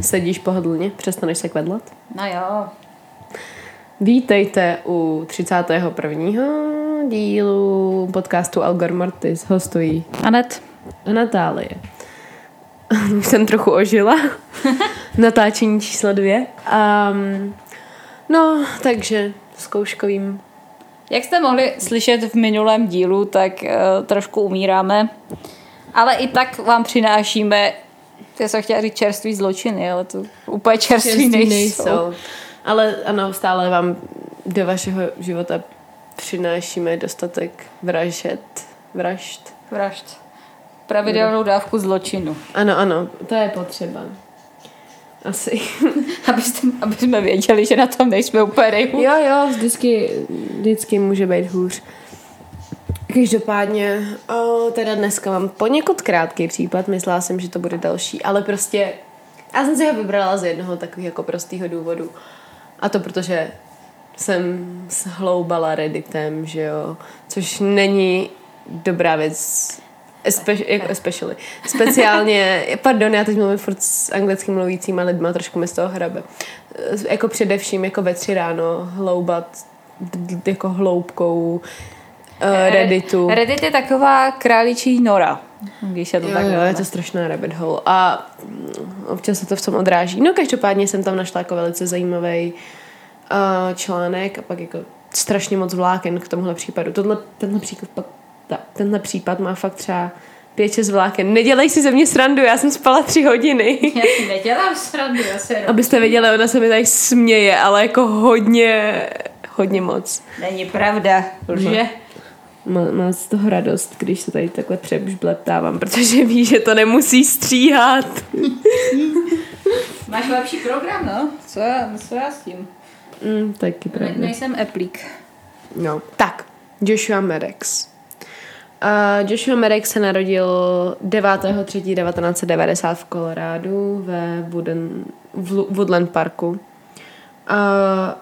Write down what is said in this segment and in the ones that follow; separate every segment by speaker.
Speaker 1: Sedíš pohodlně, přestaneš se kvedlat?
Speaker 2: No jo.
Speaker 1: Vítejte u 31. dílu podcastu Algor Mortis. Hostují
Speaker 2: Anet.
Speaker 1: a Natálie. Už jsem trochu ožila. Natáčení číslo dvě. Um, no, takže zkouškovým.
Speaker 2: Jak jste mohli slyšet v minulém dílu, tak uh, trošku umíráme. Ale i tak vám přinášíme, já jsem chtěla říct čerství zločiny, ale to úplně čerství,
Speaker 1: Čerství
Speaker 2: nejsou.
Speaker 1: nejsou. Ale ano, stále vám do vašeho života přinášíme dostatek vražet, vražd.
Speaker 2: Vražd. Pravidelnou dávku zločinu.
Speaker 1: Ano, ano, to je potřeba. Asi.
Speaker 2: Abyste, aby jsme věděli, že na tom nejsme úplně nejhůř.
Speaker 1: jo, jo, vždycky, vždycky může být hůř. Každopádně, o, teda dneska mám poněkud krátký případ, myslela jsem, že to bude další, ale prostě já jsem si ho vybrala z jednoho takového jako prostého důvodu. A to protože jsem shloubala Redditem, že jo, což není dobrá věc, Espe- jako especially. Speciálně, pardon, já teď mluvím furt s anglicky mluvícíma lidma, trošku mi z toho hrabe. Jako především jako ve tři ráno hloubat jako hloubkou Redditu.
Speaker 2: Reddit je taková králičí nora, když se to
Speaker 1: Jo,
Speaker 2: tak
Speaker 1: jo, je to strašná rabbit hole. A mm, občas se to v tom odráží. No každopádně jsem tam našla jako velice zajímavý uh, článek a pak jako strašně moc vláken k tomuhle případu. Tohle, tenhle případ, pak- ta, tenhle případ má fakt třeba pět, šest vláken. Nedělej si ze mě srandu, já jsem spala tři hodiny.
Speaker 2: Já si nedělám srandu, já se.
Speaker 1: Abyste věděli, ona se mi tady směje, ale jako hodně, hodně moc.
Speaker 2: Není pravda, lže.
Speaker 1: Má, má z toho radost, když se tady takhle přebleptávám, protože ví, že to nemusí stříhat.
Speaker 2: Máš lepší program, no? Co já, co já s tím?
Speaker 1: Mm, taky
Speaker 2: Ne,
Speaker 1: pravda.
Speaker 2: nejsem eplík.
Speaker 1: No, tak, Joshua Maddox. Uh, Joshua Maddox se narodil 9.3.1990 v Kolorádu ve Wooden, v Woodland Parku. Uh,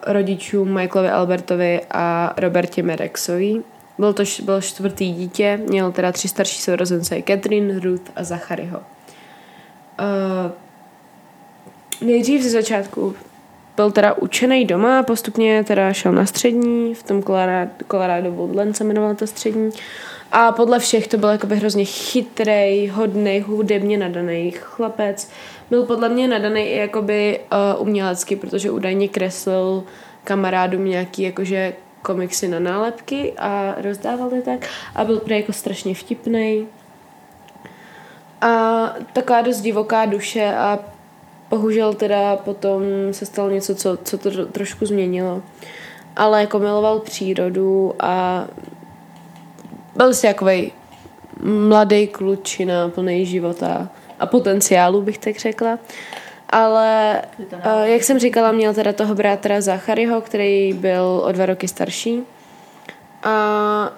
Speaker 1: rodičům Michaelovi Albertovi a Robertě Maddoxovi. Byl to byl čtvrtý dítě, měl teda tři starší sourozence, Catherine, Ruth a Zacharyho. Uh, nejdřív ze začátku byl teda učený doma, postupně teda šel na střední, v tom Colorado, Colorado Woodland se jmenovala ta střední. A podle všech to byl jakoby hrozně chytrý, hodný, hudebně nadaný chlapec. Byl podle mě nadaný i jakoby uh, umělecky, protože údajně kreslil kamarádům nějaký jakože komiksy na nálepky a rozdával je tak. A byl prý jako strašně vtipný. A taková dost divoká duše a bohužel teda potom se stalo něco, co, co to tro- trošku změnilo. Ale jako miloval přírodu a byl si takový mladý klučina, plný života a potenciálu, bych tak řekla. Ale, uh, jak jsem říkala, měl teda toho brátra Zacharyho, který byl o dva roky starší. A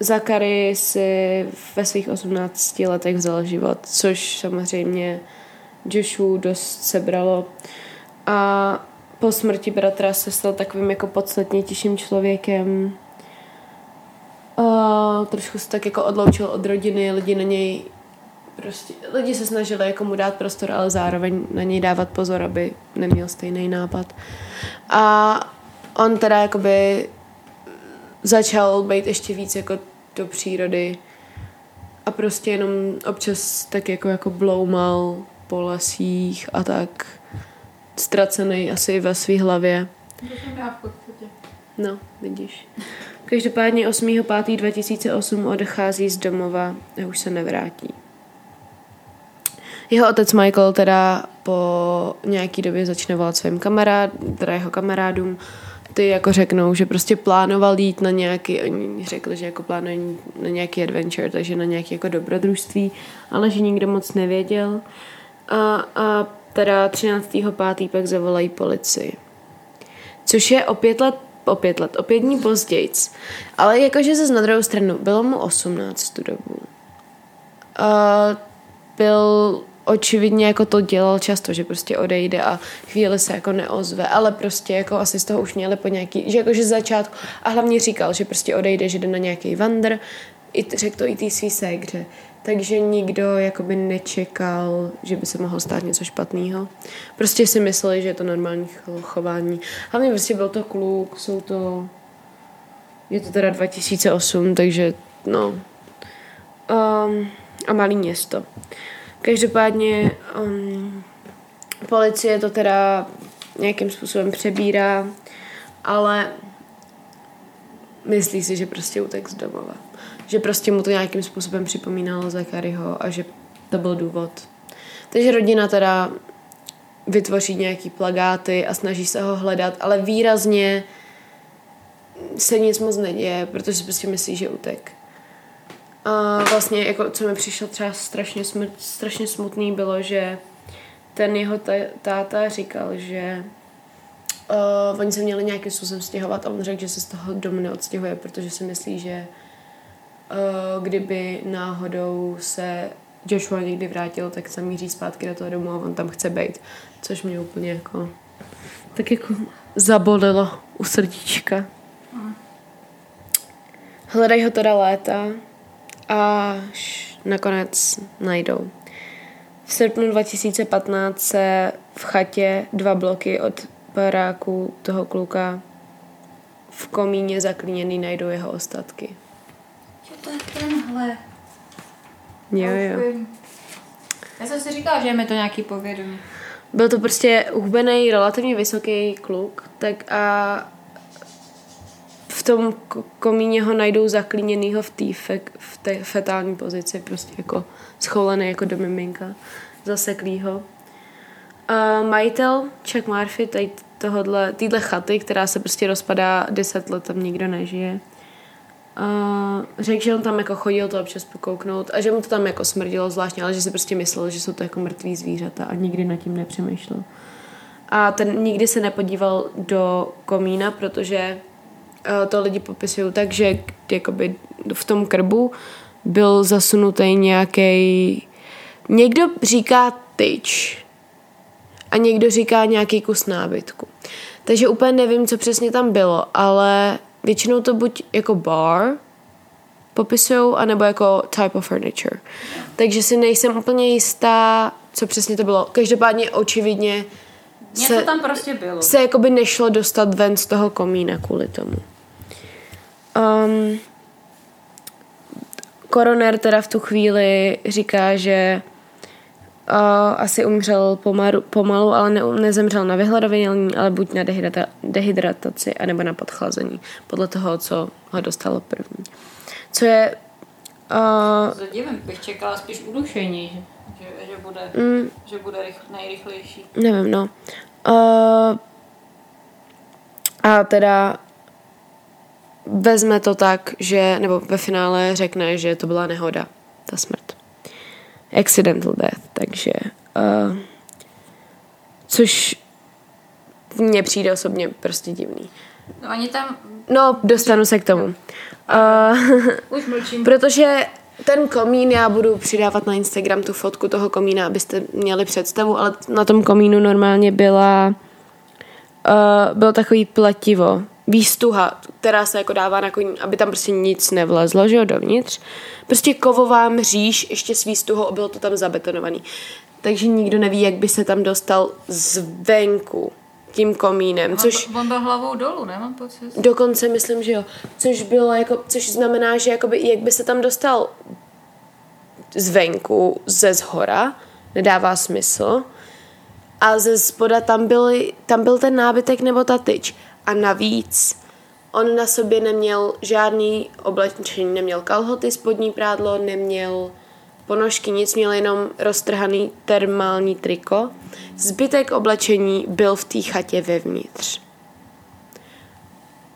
Speaker 1: Zachary si ve svých 18 letech vzal život, což samozřejmě Joshu dost sebralo. A po smrti bratra se stal takovým jako podstatnějším člověkem. A trošku se tak jako odloučil od rodiny, lidi na něj prostě, lidi se snažili jako mu dát prostor, ale zároveň na něj dávat pozor, aby neměl stejný nápad. A on teda jakoby začal být ještě víc jako do přírody a prostě jenom občas tak jako, jako bloumal po lesích a tak ztracený asi ve své hlavě. No, vidíš. Každopádně 8.5.2008 odchází z domova a už se nevrátí. Jeho otec Michael teda po nějaký době začne volat svým kamarád, teda jeho kamarádům, ty jako řeknou, že prostě plánoval jít na nějaký, oni řekli, že jako plánuje na nějaký adventure, takže na nějaké jako dobrodružství, ale že nikdo moc nevěděl. A, a teda 13.5. pak zavolají policii. Což je o pět let, o pět let, o pět dní pozdějc. Ale jakože zase na druhou stranu, bylo mu 18 tu dobu. A byl očividně jako to dělal často, že prostě odejde a chvíli se jako neozve, ale prostě jako asi z toho už měli po nějaký, že jakože z začátku a hlavně říkal, že prostě odejde, že jde na nějaký wander, i řekl to i té svý ségře, takže nikdo jakoby nečekal, že by se mohlo stát něco špatného. Prostě si mysleli, že je to normální chování. Hlavně prostě byl to kluk, jsou to... Je to teda 2008, takže no... Um, a malý město. Každopádně um, policie to teda nějakým způsobem přebírá, ale myslí si, že prostě utek z domova. Že prostě mu to nějakým způsobem připomínalo Zachariho a že to byl důvod. Takže rodina teda vytvoří nějaký plagáty a snaží se ho hledat, ale výrazně se nic moc neděje, protože si prostě myslí, že utek. A vlastně, jako, co mi přišlo třeba strašně, smrt, strašně smutný, bylo, že ten jeho táta říkal, že uh, oni se měli nějakým způsobem stěhovat a on řekl, že se z toho domu neodstěhuje, protože si myslí, že uh, kdyby náhodou se Joshua někdy vrátil, tak se míří zpátky do toho domu a on tam chce být. Což mě úplně jako tak jako zabolilo u srdíčka. Hledají ho teda léta až nakonec najdou. V srpnu 2015 se v chatě dva bloky od baráku toho kluka v komíně zaklíněný najdou jeho ostatky.
Speaker 2: Jo, to je tenhle.
Speaker 1: Jo, jo.
Speaker 2: Já jsem si říkala, že je mi to nějaký povědomí.
Speaker 1: Byl to prostě uhubený, relativně vysoký kluk, tak a v tom komíně ho najdou zaklíněnýho v té fe, v té fetální pozici, prostě jako schoulený jako do miminka, zaseklýho. A majitel Chuck Murphy tady tohodle, týhle chaty, která se prostě rozpadá deset let, tam nikdo nežije. A řekl, že on tam jako chodil to občas pokouknout a že mu to tam jako smrdilo zvláštně, ale že si prostě myslel, že jsou to jako mrtví zvířata a nikdy nad tím nepřemýšlel. A ten nikdy se nepodíval do komína, protože to lidi popisují tak, že jakoby v tom krbu byl zasunutý nějaký někdo říká tyč a někdo říká nějaký kus nábytku. Takže úplně nevím, co přesně tam bylo, ale většinou to buď jako bar popisují, anebo jako type of furniture. Takže si nejsem úplně jistá, co přesně to bylo. Každopádně očividně
Speaker 2: Něco se, tam prostě bylo.
Speaker 1: Se jakoby nešlo dostat ven z toho komína kvůli tomu. Um, koroner teda v tu chvíli říká, že uh, asi umřel pomalu, pomalu ale ne, nezemřel na vyhladovění, ale buď na dehydrata, dehydrataci, anebo na podchlazení, podle toho, co ho dostalo první. Co je...
Speaker 2: Uh, Zadivím, bych čekala spíš udušení, že, že, že bude, mm, že bude rychl, nejrychlejší.
Speaker 1: Nevím, no. Uh, a teda vezme to tak, že, nebo ve finále řekne, že to byla nehoda, ta smrt. Accidental death, takže uh, což mně přijde osobně prostě divný.
Speaker 2: No oni tam...
Speaker 1: No, dostanu se k tomu. Uh,
Speaker 2: Už mlčím.
Speaker 1: Protože ten komín, já budu přidávat na Instagram tu fotku toho komína, abyste měli představu, ale na tom komínu normálně byla uh, bylo takový pletivo, výstuha, která se jako dává na koní, aby tam prostě nic nevlezlo, že jo, dovnitř. Prostě kovová mříž ještě s výstuhou a bylo to tam zabetonovaný. Takže nikdo neví, jak by se tam dostal zvenku tím komínem, což...
Speaker 2: On byl hlavou dolů, ne? Mám pocit.
Speaker 1: Dokonce myslím, že jo. Což bylo jako, což znamená, že jakoby, jak by se tam dostal zvenku, ze zhora, nedává smysl. A ze spoda tam, byly, tam byl ten nábytek nebo ta tyč. A navíc on na sobě neměl žádný oblečení, neměl kalhoty, spodní prádlo, neměl ponožky, nic, měl jenom roztrhaný termální triko. Zbytek oblečení byl v té chatě vevnitř.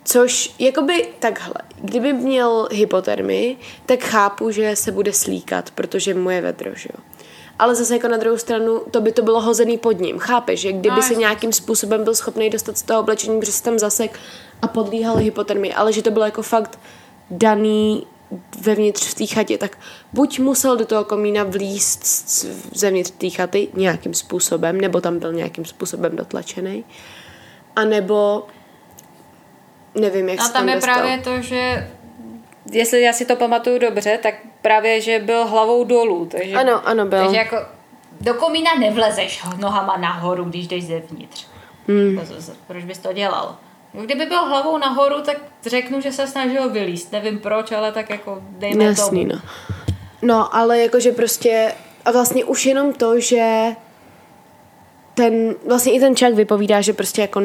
Speaker 1: Což, jakoby takhle, kdyby měl hypotermii, tak chápu, že se bude slíkat, protože mu je vedro, že jo ale zase jako na druhou stranu to by to bylo hozený pod ním. Chápeš, že kdyby no, se nějakým způsobem byl schopný dostat z toho oblečení, protože se tam zasek a podlíhal hypotermii, ale že to bylo jako fakt daný vevnitř v té chatě, tak buď musel do toho komína vlíst zevnitř té chaty nějakým způsobem, nebo tam byl nějakým způsobem dotlačený, anebo nevím, jak
Speaker 2: A
Speaker 1: se
Speaker 2: tam,
Speaker 1: tam
Speaker 2: je
Speaker 1: dostal.
Speaker 2: právě to, že jestli já si to pamatuju dobře, tak právě, že byl hlavou dolů. Takže,
Speaker 1: Ano, ano, byl.
Speaker 2: Takže jako do komína nevlezeš nohama nahoru, když jdeš zevnitř.
Speaker 1: Hmm.
Speaker 2: Proč bys to dělal? No, Kdyby byl hlavou nahoru, tak řeknu, že se snažil vylíst. Nevím proč, ale tak jako dejme
Speaker 1: Jasný,
Speaker 2: tomu.
Speaker 1: no. No, ale jakože prostě, a vlastně už jenom to, že ten, vlastně i ten čak vypovídá, že prostě jako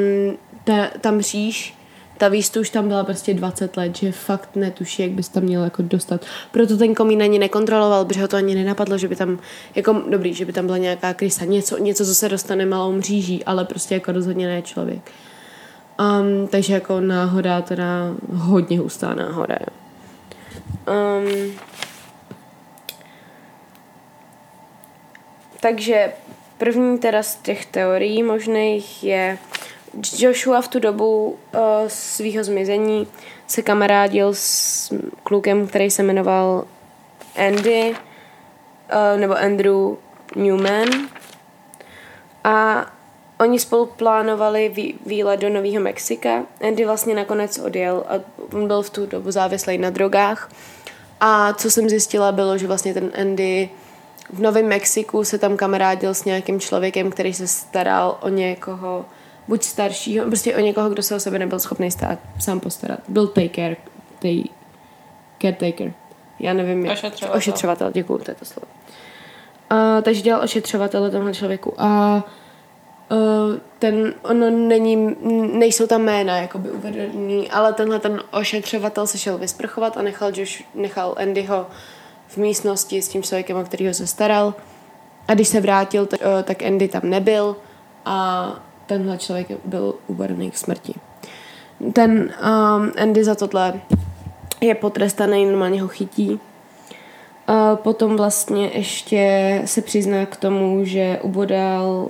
Speaker 1: ta, ta mříž, ta výstu už tam byla prostě 20 let, že fakt netuší, jak bys tam měl jako dostat. Proto ten komín ani nekontroloval, protože ho to ani nenapadlo, že by tam, jako dobrý, že by tam byla nějaká krysa, něco, něco, co se dostane malou mříží, ale prostě jako rozhodně ne člověk. Um, takže jako náhoda, teda hodně hustá náhoda. Um, takže první teda z těch teorií možných je Joshua v tu dobu uh, svého zmizení se kamarádil s klukem, který se jmenoval Andy uh, nebo Andrew Newman a oni spolu plánovali vý, výlet do Nového Mexika. Andy vlastně nakonec odjel a on byl v tu dobu závislý na drogách. A co jsem zjistila, bylo, že vlastně ten Andy v Novém Mexiku se tam kamarádil s nějakým člověkem, který se staral o někoho, buď staršího, prostě o někoho, kdo se o sebe nebyl schopný stát, sám postarat. Byl taker, tej, caretaker. Já nevím, jak.
Speaker 2: Ošetřovatel.
Speaker 1: Ošetřovatel, děkuju, to je to slovo. A, takže dělal ošetřovatele tomhle člověku. A Uh, ten, ono není, nejsou tam jména jakoby uvedený, ale tenhle ten ošetřovatel se šel vysprchovat a nechal, Josh, nechal Andyho v místnosti s tím člověkem, o kterého se staral. A když se vrátil, tak, uh, tak Andy tam nebyl a tenhle člověk byl uvedený k smrti. Ten um, Andy za tohle je potrestaný, normálně ho chytí. A potom vlastně ještě se přizná k tomu, že ubodal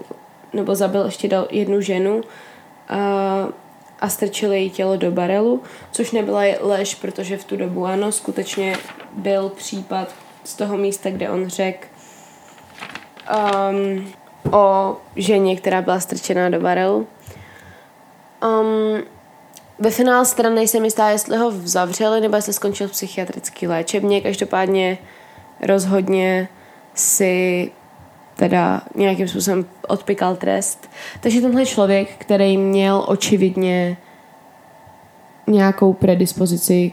Speaker 1: nebo zabil ještě dal jednu ženu a, a strčil její tělo do barelu, což nebyla lež, protože v tu dobu ano, skutečně byl případ z toho místa, kde on řekl um, o ženě, která byla strčená do barelu. Um, ve finále strany nejsem jistá, jestli ho zavřeli, nebo jestli skončil v psychiatrické léčebně. Každopádně rozhodně si teda nějakým způsobem odpikal trest. Takže tenhle člověk, který měl očividně nějakou predispozici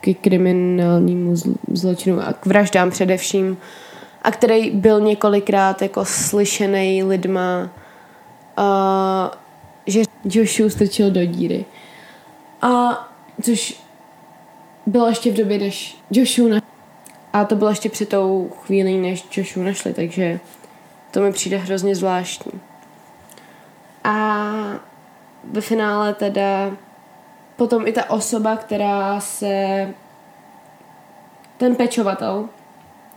Speaker 1: k kriminálnímu zl- zločinu a k vraždám především a který byl několikrát jako slyšený lidma, uh, že Joshua strčil do díry. A což bylo ještě v době, než Joshua na... A to bylo ještě před tou chvílí, než Joshua našli, takže to mi přijde hrozně zvláštní. A ve finále teda potom i ta osoba, která se ten pečovatel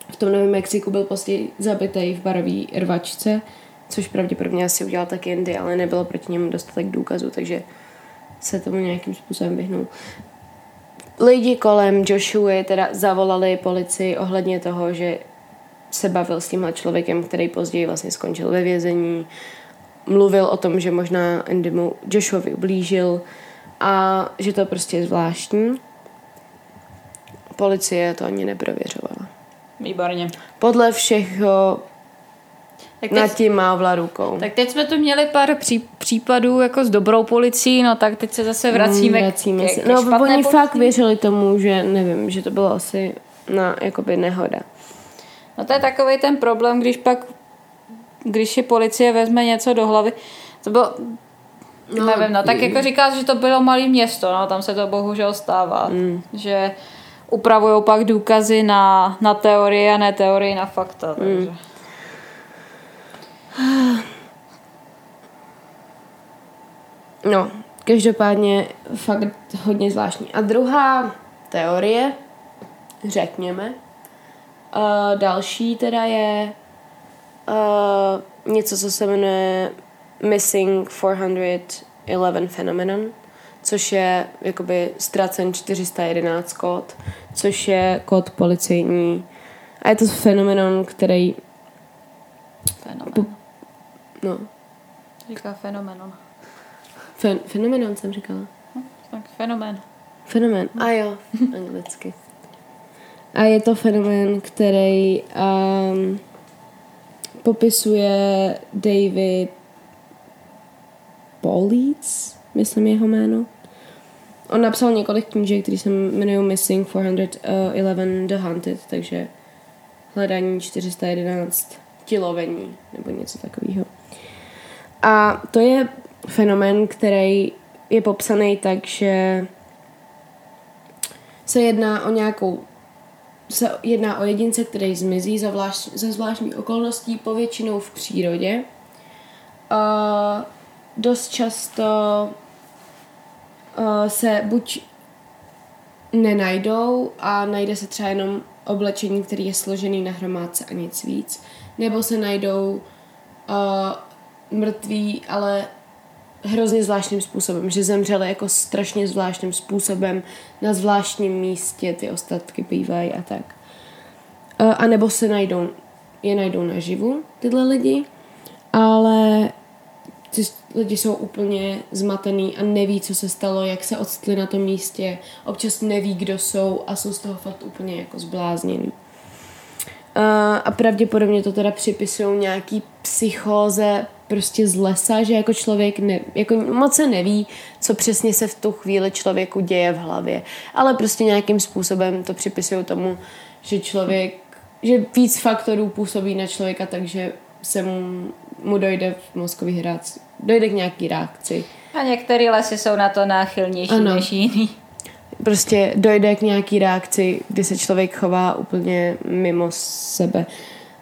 Speaker 1: v tom Novém Mexiku byl později zabitý v barové rvačce, což pravděpodobně asi udělal taky Indy, ale nebylo proti němu dostatek důkazů, takže se tomu nějakým způsobem vyhnul. Lidi kolem Joshua teda zavolali policii ohledně toho, že se bavil s tímhle člověkem, který později vlastně skončil ve vězení. Mluvil o tom, že možná Andy mu Joshuovi ublížil a že to prostě je zvláštní. Policie to ani neprověřovala.
Speaker 2: Výborně.
Speaker 1: Podle všeho
Speaker 2: Tak
Speaker 1: nad
Speaker 2: teď,
Speaker 1: tím mávla rukou.
Speaker 2: tak teď jsme tu měli pár pří, případů jako s dobrou policií, no tak teď se zase vracíme,
Speaker 1: Mm, vracíme
Speaker 2: k,
Speaker 1: se.
Speaker 2: k,
Speaker 1: No,
Speaker 2: špatné
Speaker 1: oni
Speaker 2: policii.
Speaker 1: fakt věřili tomu, že nevím, že to bylo asi na jakoby nehoda.
Speaker 2: No to je takový ten problém, když pak, když si policie vezme něco do hlavy, to bylo, no, nevím, no tak jako říkáš, že to bylo malé město, no tam se to bohužel stává, mm. že upravují pak důkazy na, na teorie a ne teorie na fakta, takže. Mm.
Speaker 1: No, každopádně fakt hodně zvláštní. A druhá teorie, řekněme, uh, další teda je uh, něco, co se jmenuje Missing 411 Phenomenon, což je jakoby ztracen 411 kód, což je kód policejní. A je to fenomenon, který,
Speaker 2: Fenomen.
Speaker 1: no,
Speaker 2: Říká fenomenon.
Speaker 1: fen, fenomenon jsem říkala.
Speaker 2: Tak fenomén.
Speaker 1: Fenomén. A jo, anglicky. A je to fenomén, který um, popisuje David Politz, myslím jeho jméno. On napsal několik knížek, které se jmenují Missing 411 The Hunted, takže hledání 411 tilovení nebo něco takového. A to je fenomen, který je popsaný tak, že se jedná o nějakou se jedná o jedince, který zmizí za, vlášť, za zvláštní okolností, povětšinou v přírodě. Uh, dost často uh, se buď nenajdou a najde se třeba jenom oblečení, který je složený na hromádce a nic víc, nebo se najdou uh, mrtví, ale hrozně zvláštním způsobem, že zemřeli jako strašně zvláštním způsobem na zvláštním místě, ty ostatky bývají a tak. A nebo se najdou, je najdou naživu, tyhle lidi, ale ty lidi jsou úplně zmatený a neví, co se stalo, jak se odstli na tom místě, občas neví, kdo jsou a jsou z toho fakt úplně jako zblázněný. A pravděpodobně to teda připisují nějaký psychóze prostě z lesa, že jako člověk ne, jako moc se neví, co přesně se v tu chvíli člověku děje v hlavě. Ale prostě nějakým způsobem to připisují tomu, že člověk, že víc faktorů působí na člověka, takže se mu, mu dojde v mozkový hráci, dojde k nějaký reakci.
Speaker 2: A některé lesy jsou na to náchylnější ano. než jiný.
Speaker 1: Prostě dojde k nějaký reakci, kdy se člověk chová úplně mimo sebe.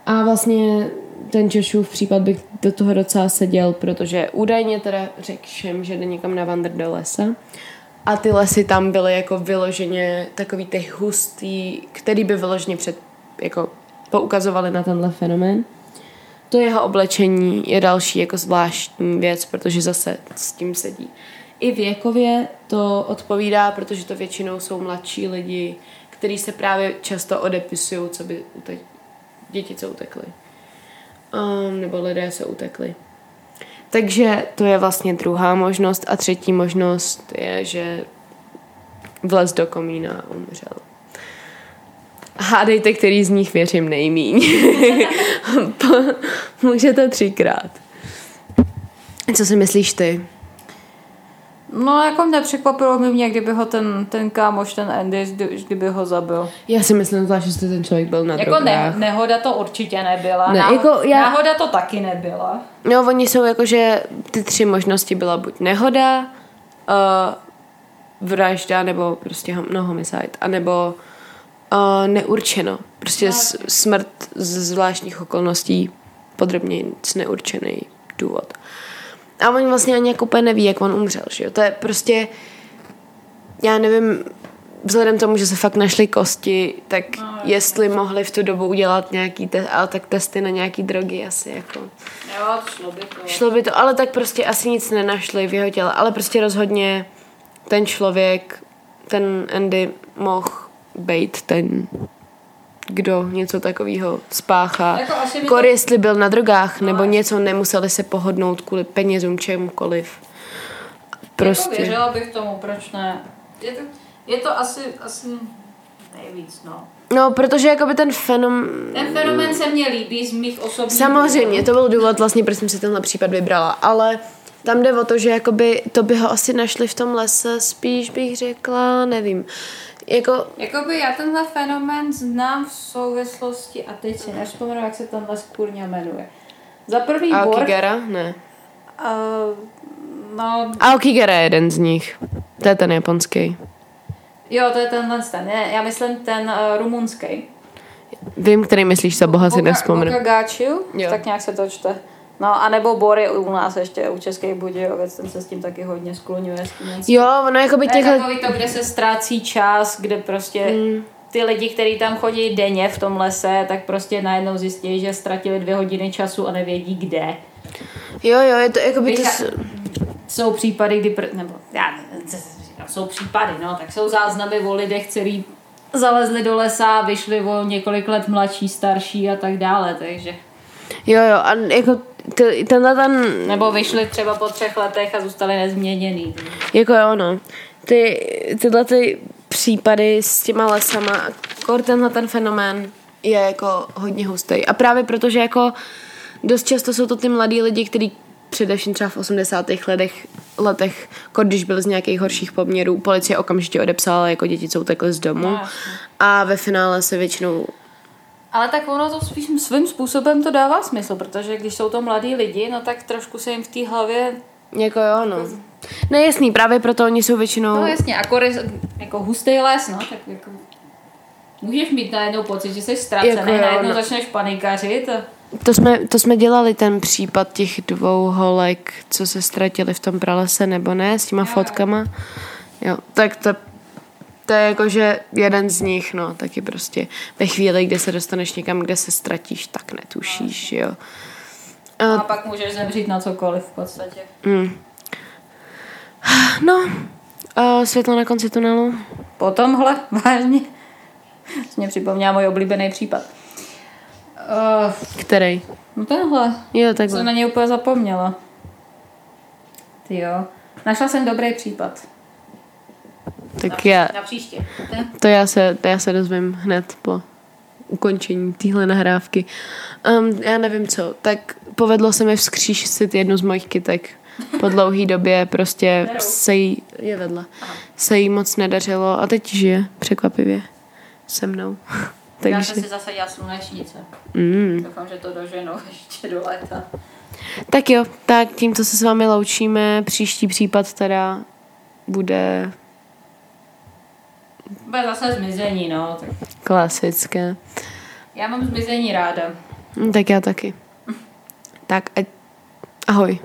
Speaker 1: A vlastně ten Češův případ bych do toho docela seděl, protože údajně teda řekl všem, že jde někam na vandr do lesa. A ty lesy tam byly jako vyloženě takový ty hustý, který by vyloženě před, jako poukazovali na tenhle fenomén. To jeho oblečení je další jako zvláštní věc, protože zase s tím sedí. I věkově to odpovídá, protože to většinou jsou mladší lidi, kteří se právě často odepisují, co by děti, co utekly um, nebo lidé se utekli. Takže to je vlastně druhá možnost a třetí možnost je, že vlez do komína a umřel. Hádejte, který z nich věřím nejmíň. Můžete třikrát. Co si myslíš ty?
Speaker 2: No, jako nepřekvapilo by mě, kdyby ho ten, ten kámoš, ten Andy, kdyby ho zabil.
Speaker 1: Já si myslím, že ten člověk byl na
Speaker 2: Jako ne, nehoda to určitě nebyla. Ne, Náho, jako já... Náhoda to taky nebyla.
Speaker 1: No, oni jsou jako, že ty tři možnosti byla buď nehoda, uh, vražda, nebo prostě no, homicide, anebo uh, neurčeno. Prostě no. smrt z zvláštních okolností, podrobně neurčený důvod. A oni vlastně ani jako úplně neví, jak on umřel, že jo. To je prostě, já nevím, vzhledem tomu, že se fakt našly kosti, tak no, jestli mohli v tu dobu udělat nějaký test, ale tak testy na nějaký drogy asi jako.
Speaker 2: Jo, šlo by to.
Speaker 1: Šlo by to, ale tak prostě asi nic nenašli v jeho těle, ale prostě rozhodně ten člověk, ten Andy mohl být ten kdo něco takového spáchá. Jako Kor, jestli byl na drogách no, nebo něco, nemuseli se pohodnout kvůli penězům, čemukoliv.
Speaker 2: Prostě. Jako věřila bych tomu, proč ne? Je to, je to asi, asi nejvíc, no.
Speaker 1: No, protože jakoby ten fenom...
Speaker 2: Ten fenomen se mně líbí z mých osobních
Speaker 1: Samozřejmě, to byl důvod vlastně, proč jsem si tenhle případ vybrala, ale tam jde o to, že jakoby to by ho asi našli v tom lese, spíš bych řekla, nevím. Jako...
Speaker 2: Jakoby já tenhle fenomén znám v souvislosti, a teď si nevzpomenu, jak se tenhle skurně jmenuje. Za prvý
Speaker 1: Aokigara? Bor... Ne.
Speaker 2: Uh, no...
Speaker 1: Aokigara je jeden z nich. To je ten japonský.
Speaker 2: Jo, to je tenhle ten. Ne, já myslím ten uh, rumunský.
Speaker 1: Vím, který myslíš, se boha si nevzpomenu.
Speaker 2: Bokagáčiu? Tak nějak se to čte. No a nebo Bory u nás ještě u Českých Budějovic, ten se s tím taky hodně skloňuje.
Speaker 1: Jo, ono jako by těch...
Speaker 2: To je takový to, kde se ztrácí čas, kde prostě mm. ty lidi, kteří tam chodí denně v tom lese, tak prostě najednou zjistí, že ztratili dvě hodiny času a nevědí kde.
Speaker 1: Jo, jo, je to jako by to...
Speaker 2: Jsou případy, kdy... Pr... Nebo, já, jsou případy, no, tak jsou záznamy o lidech, kteří zalezli do lesa, vyšli o několik let mladší, starší a tak dále, takže...
Speaker 1: Jo, jo, a jako tenhle ten...
Speaker 2: Nebo vyšli třeba po třech letech a zůstali nezměněný.
Speaker 1: Jako jo, no. Ty, tyhle ty případy s těma lesama. Kor tenhle ten fenomén je jako hodně hustý. A právě protože jako dost často jsou to ty mladí lidi, kteří především třeba v 80. letech, letech když byl z nějakých horších poměrů, policie okamžitě odepsala, jako děti jsou takhle z domu.
Speaker 2: No,
Speaker 1: a ve finále se většinou
Speaker 2: Ale tak ono to spíš svým způsobem to dává smysl, protože když jsou to mladí lidi, no tak trošku se jim v té hlavě
Speaker 1: jako jo, no. Ne, jasný, právě proto oni jsou většinou...
Speaker 2: No jasně, je jako hustý les, no, tak jako můžeš mít najednou pocit, že jsi ztracený,
Speaker 1: Jako jo,
Speaker 2: najednou
Speaker 1: no.
Speaker 2: začneš panikařit a
Speaker 1: To jsme, to jsme dělali ten případ těch dvou holek, co se ztratili v tom pralese, nebo ne, s těma
Speaker 2: jo.
Speaker 1: fotkama. Jo, tak to, to je jako, že jeden z nich, no, taky prostě ve chvíli, kdy se dostaneš někam, kde se ztratíš, tak netušíš, jo.
Speaker 2: a pak můžeš zemřít na cokoliv v podstatě.
Speaker 1: Mm. No, a světlo na konci tunelu.
Speaker 2: Po tomhle, vážně, jsi mě připomněla můj oblíbený případ. Uh,
Speaker 1: Který?
Speaker 2: no tenhle,
Speaker 1: Jo,
Speaker 2: jsem
Speaker 1: takhle.
Speaker 2: na něj úplně zapomněla. Ty jo. Našla jsem dobrý případ.
Speaker 1: Tak já,
Speaker 2: Na příště.
Speaker 1: to já se, to já se dozvím hned po ukončení téhle nahrávky. Um, já nevím co, tak povedlo se mi vzkříšit jednu z mojich kytek. Po dlouhé době prostě se jí, je vedle, se jí moc nedařilo a teď žije překvapivě se mnou.
Speaker 2: Já
Speaker 1: Takže,
Speaker 2: jsem si zasadila slunečnice.
Speaker 1: mm.
Speaker 2: Doufám, že to doženou ještě do léta.
Speaker 1: tak jo, tak tímto se s vámi loučíme. Příští případ teda bude
Speaker 2: Bude zase zmizení, no. Tak
Speaker 1: klasické.
Speaker 2: já mám zmizení ráda.
Speaker 1: Hm, Tak já taky. Tak, ať... ahoj.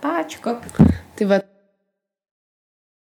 Speaker 2: Páčko.
Speaker 1: Ty vole,